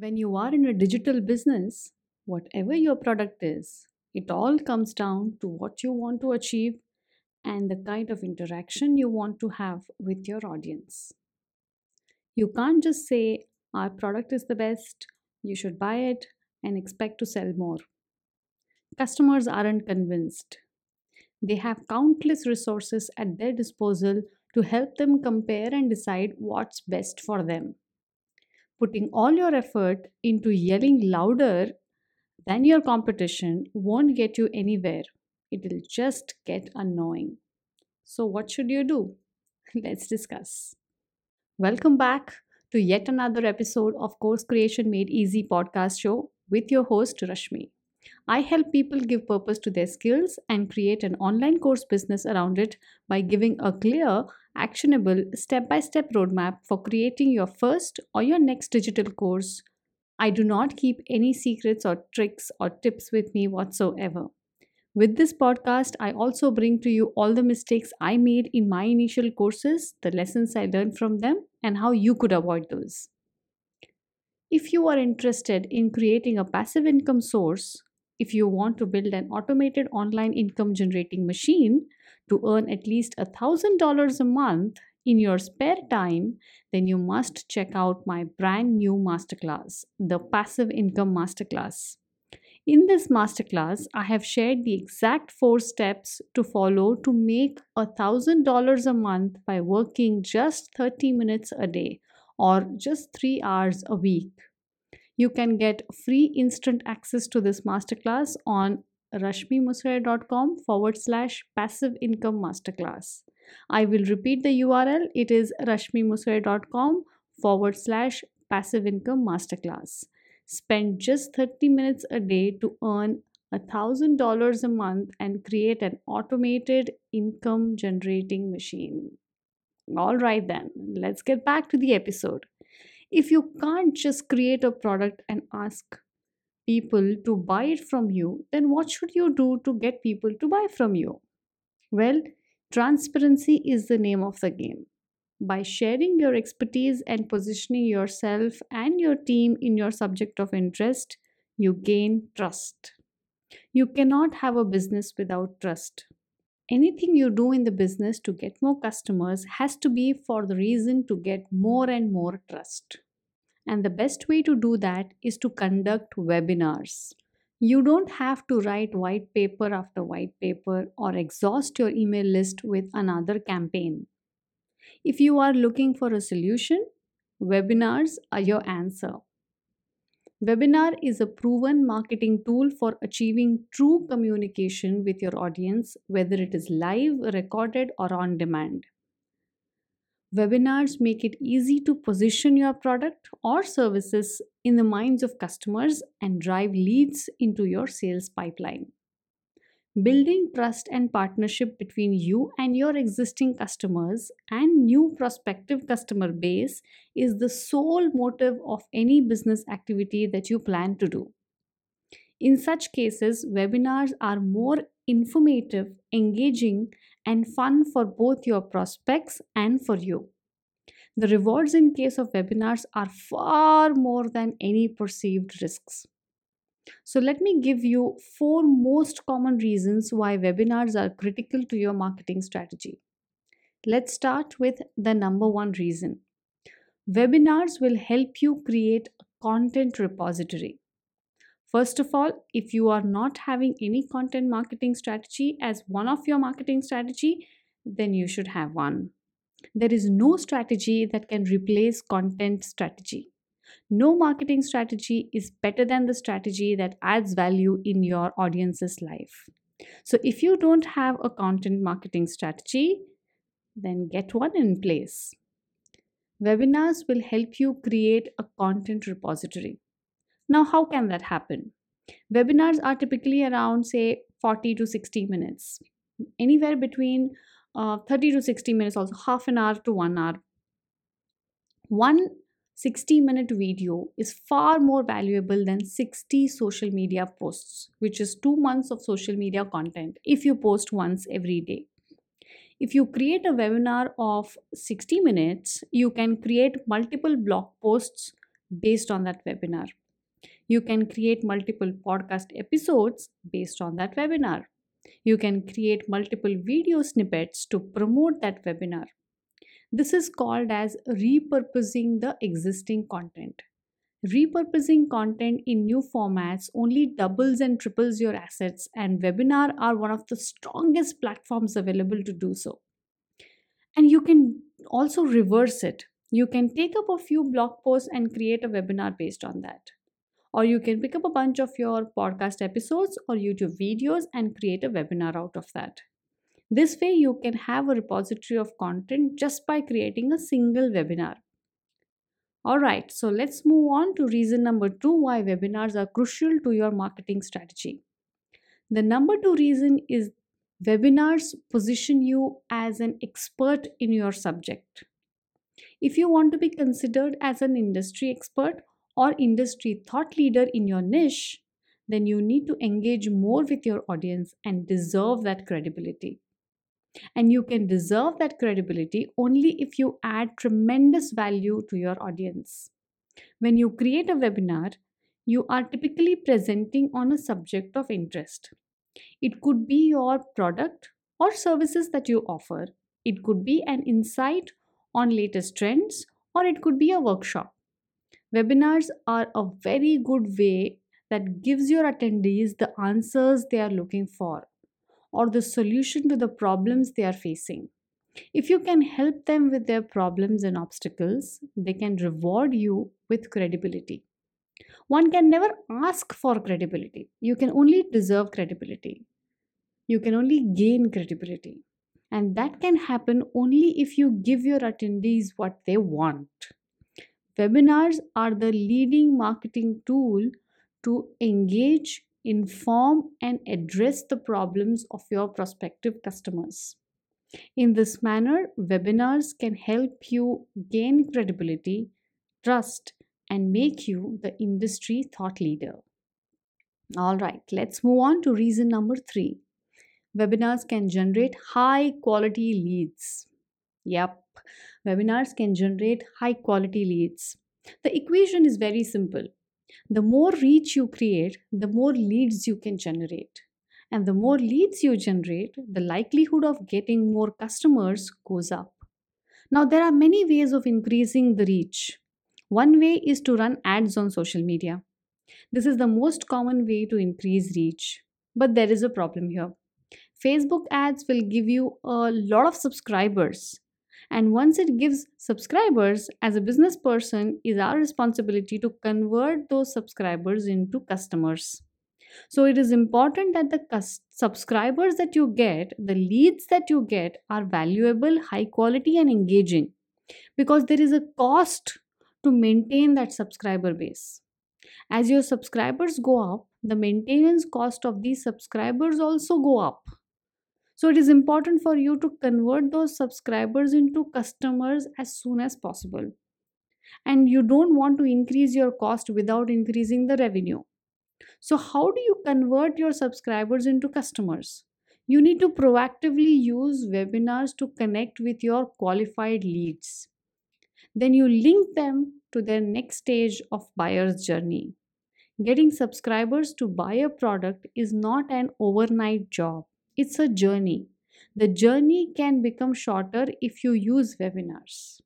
When you are in a digital business, whatever your product is, it all comes down to what you want to achieve and the kind of interaction you want to have with your audience. You can't just say, Our product is the best, you should buy it, and expect to sell more. Customers aren't convinced. They have countless resources at their disposal to help them compare and decide what's best for them. Putting all your effort into yelling louder than your competition won't get you anywhere. It'll just get annoying. So, what should you do? Let's discuss. Welcome back to yet another episode of Course Creation Made Easy podcast show with your host Rashmi. I help people give purpose to their skills and create an online course business around it by giving a clear, actionable, step by step roadmap for creating your first or your next digital course. I do not keep any secrets or tricks or tips with me whatsoever. With this podcast, I also bring to you all the mistakes I made in my initial courses, the lessons I learned from them, and how you could avoid those. If you are interested in creating a passive income source, if you want to build an automated online income generating machine to earn at least $1,000 a month in your spare time, then you must check out my brand new masterclass, the Passive Income Masterclass. In this masterclass, I have shared the exact four steps to follow to make $1,000 a month by working just 30 minutes a day or just 3 hours a week. You can get free instant access to this masterclass on rashmimusre.com forward slash passive income masterclass. I will repeat the URL. It is rashmimusre.com forward slash passive income masterclass. Spend just 30 minutes a day to earn $1,000 a month and create an automated income generating machine. All right, then, let's get back to the episode. If you can't just create a product and ask people to buy it from you, then what should you do to get people to buy from you? Well, transparency is the name of the game. By sharing your expertise and positioning yourself and your team in your subject of interest, you gain trust. You cannot have a business without trust. Anything you do in the business to get more customers has to be for the reason to get more and more trust. And the best way to do that is to conduct webinars. You don't have to write white paper after white paper or exhaust your email list with another campaign. If you are looking for a solution, webinars are your answer. Webinar is a proven marketing tool for achieving true communication with your audience, whether it is live, recorded, or on demand. Webinars make it easy to position your product or services in the minds of customers and drive leads into your sales pipeline. Building trust and partnership between you and your existing customers and new prospective customer base is the sole motive of any business activity that you plan to do. In such cases, webinars are more informative, engaging, and fun for both your prospects and for you. The rewards in case of webinars are far more than any perceived risks. So, let me give you four most common reasons why webinars are critical to your marketing strategy. Let's start with the number one reason. Webinars will help you create a content repository. First of all, if you are not having any content marketing strategy as one of your marketing strategy, then you should have one. There is no strategy that can replace content strategy. No marketing strategy is better than the strategy that adds value in your audience's life. So, if you don't have a content marketing strategy, then get one in place. Webinars will help you create a content repository. Now, how can that happen? Webinars are typically around, say, 40 to 60 minutes, anywhere between uh, 30 to 60 minutes, also half an hour to one hour. One 60 minute video is far more valuable than 60 social media posts, which is two months of social media content if you post once every day. If you create a webinar of 60 minutes, you can create multiple blog posts based on that webinar. You can create multiple podcast episodes based on that webinar. You can create multiple video snippets to promote that webinar. This is called as repurposing the existing content. Repurposing content in new formats only doubles and triples your assets, and webinar are one of the strongest platforms available to do so. And you can also reverse it. You can take up a few blog posts and create a webinar based on that. Or you can pick up a bunch of your podcast episodes or YouTube videos and create a webinar out of that. This way, you can have a repository of content just by creating a single webinar. Alright, so let's move on to reason number two why webinars are crucial to your marketing strategy. The number two reason is webinars position you as an expert in your subject. If you want to be considered as an industry expert or industry thought leader in your niche, then you need to engage more with your audience and deserve that credibility. And you can deserve that credibility only if you add tremendous value to your audience. When you create a webinar, you are typically presenting on a subject of interest. It could be your product or services that you offer. It could be an insight on latest trends or it could be a workshop. Webinars are a very good way that gives your attendees the answers they are looking for or the solution to the problems they are facing. If you can help them with their problems and obstacles, they can reward you with credibility. One can never ask for credibility. You can only deserve credibility. You can only gain credibility. And that can happen only if you give your attendees what they want. Webinars are the leading marketing tool to engage inform and address the problems of your prospective customers. In this manner, webinars can help you gain credibility, trust, and make you the industry thought leader. All right, let's move on to reason number three. Webinars can generate high quality leads. Yep, webinars can generate high quality leads. The equation is very simple the more reach you create, the more leads you can generate. And the more leads you generate, the likelihood of getting more customers goes up. Now, there are many ways of increasing the reach. One way is to run ads on social media. This is the most common way to increase reach. But there is a problem here. Facebook ads will give you a lot of subscribers, and once it gives subscribers, as a business person, is our responsibility to convert those subscribers into customers. So it is important that the subscribers that you get, the leads that you get, are valuable, high quality, and engaging because there is a cost to maintain that subscriber base. As your subscribers go up, the maintenance cost of these subscribers also go up. So it is important for you to convert those subscribers into customers as soon as possible. And you don't want to increase your cost without increasing the revenue. So, how do you convert your subscribers into customers? You need to proactively use webinars to connect with your qualified leads. Then you link them to their next stage of buyer's journey. Getting subscribers to buy a product is not an overnight job. It's a journey. The journey can become shorter if you use webinars.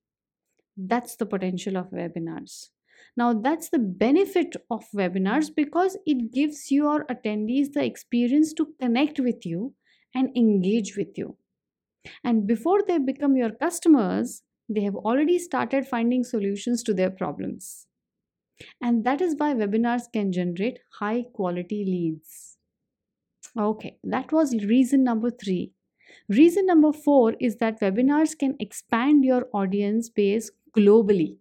That's the potential of webinars. Now, that's the benefit of webinars because it gives your attendees the experience to connect with you and engage with you. And before they become your customers, they have already started finding solutions to their problems. And that is why webinars can generate high quality leads. Okay, that was reason number three. Reason number four is that webinars can expand your audience base globally.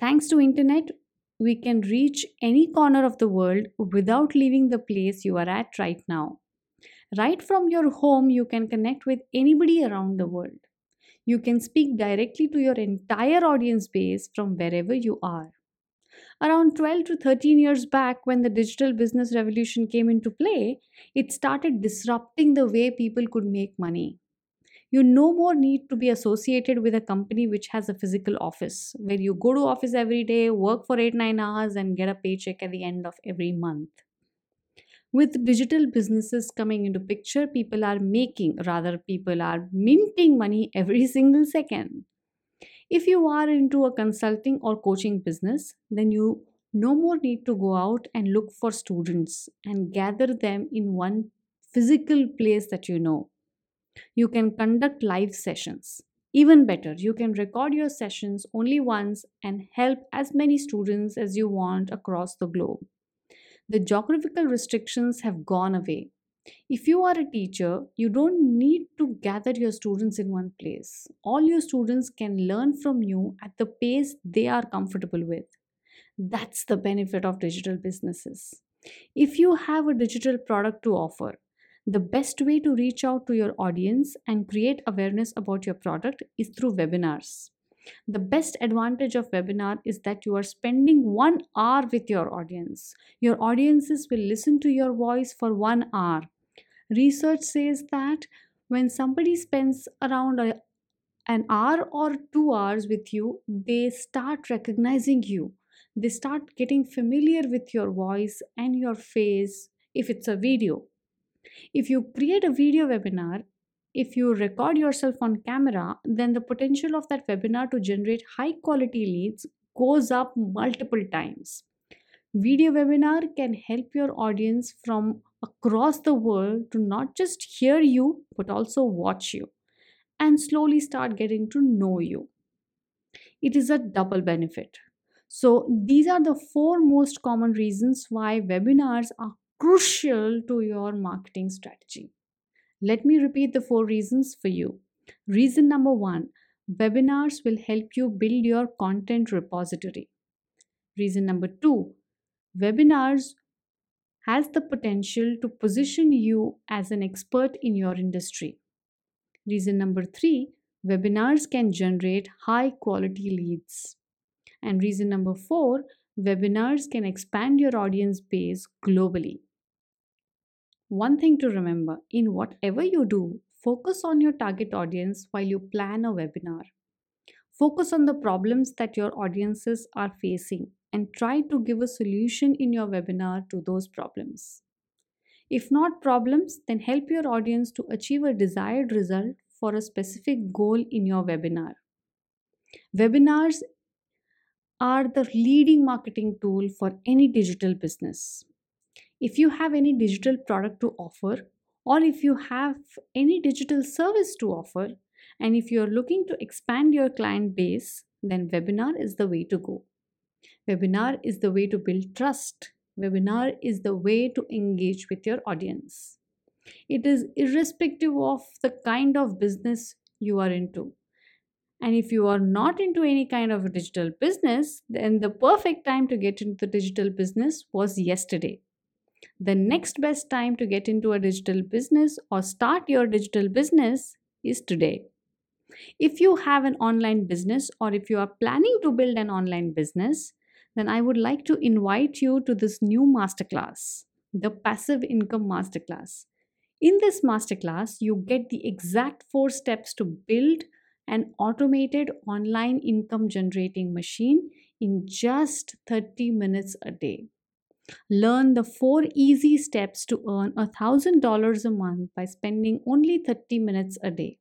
Thanks to internet, we can reach any corner of the world without leaving the place you are at right now. Right from your home, you can connect with anybody around the world. You can speak directly to your entire audience base from wherever you are around 12 to 13 years back when the digital business revolution came into play it started disrupting the way people could make money You no more need to be associated with a company which has a physical office where you go to office every day, work for 8 9 hours and get a paycheck at the end of every month. With digital businesses coming into picture, people are making rather people are minting money every single second. If you are into a consulting or coaching business, then you no more need to go out and look for students and gather them in one physical place that you know. You can conduct live sessions. Even better, you can record your sessions only once and help as many students as you want across the globe. The geographical restrictions have gone away. If you are a teacher, you don't need to gather your students in one place. All your students can learn from you at the pace they are comfortable with. That's the benefit of digital businesses. If you have a digital product to offer, the best way to reach out to your audience and create awareness about your product is through webinars. The best advantage of webinar is that you are spending 1 hour with your audience. Your audiences will listen to your voice for 1 hour. Research says that when somebody spends around a, an hour or 2 hours with you, they start recognizing you. They start getting familiar with your voice and your face if it's a video if you create a video webinar, if you record yourself on camera, then the potential of that webinar to generate high quality leads goes up multiple times. Video webinar can help your audience from across the world to not just hear you but also watch you and slowly start getting to know you. It is a double benefit. So, these are the four most common reasons why webinars are crucial to your marketing strategy. Let me repeat the four reasons for you. Reason number one webinars will help you build your content repository. Reason number two webinars has the potential to position you as an expert in your industry. Reason number three webinars can generate high quality leads. And reason number four webinars can expand your audience base globally. One thing to remember in whatever you do, focus on your target audience while you plan a webinar. Focus on the problems that your audiences are facing and try to give a solution in your webinar to those problems. If not problems, then help your audience to achieve a desired result for a specific goal in your webinar. Webinars are the leading marketing tool for any digital business if you have any digital product to offer or if you have any digital service to offer and if you're looking to expand your client base then webinar is the way to go webinar is the way to build trust. Webinar is the way to engage with your audience. It is irrespective of the kind of business you are into. And if you are not into any kind of digital business then the perfect time to get into the digital business was yesterday. The next best time to get into a digital business or start your digital business is today. If you have an online business or if you are planning to build an online business, then I would like to invite you to this new masterclass, the Passive Income Masterclass. In this masterclass, you get the exact four steps to build an automated online income generating machine in just 30 minutes a day. Learn the four easy steps to earn $1,000 a month by spending only 30 minutes a day.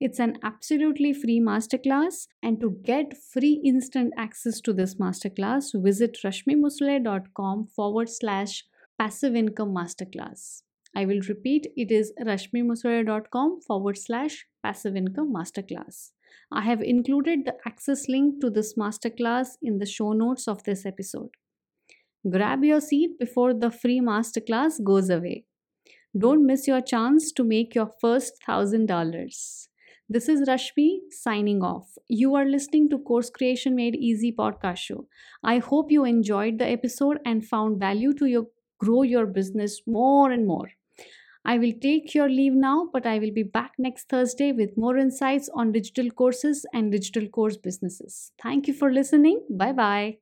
It's an absolutely free masterclass, and to get free instant access to this masterclass, visit rashmimusle.com forward slash passive income masterclass. I will repeat it is rashmimusle.com forward slash passive income masterclass. I have included the access link to this masterclass in the show notes of this episode. Grab your seat before the free masterclass goes away. Don't miss your chance to make your first $1000. This is Rashmi signing off. You are listening to Course Creation Made Easy podcast show. I hope you enjoyed the episode and found value to your grow your business more and more. I will take your leave now, but I will be back next Thursday with more insights on digital courses and digital course businesses. Thank you for listening. Bye bye.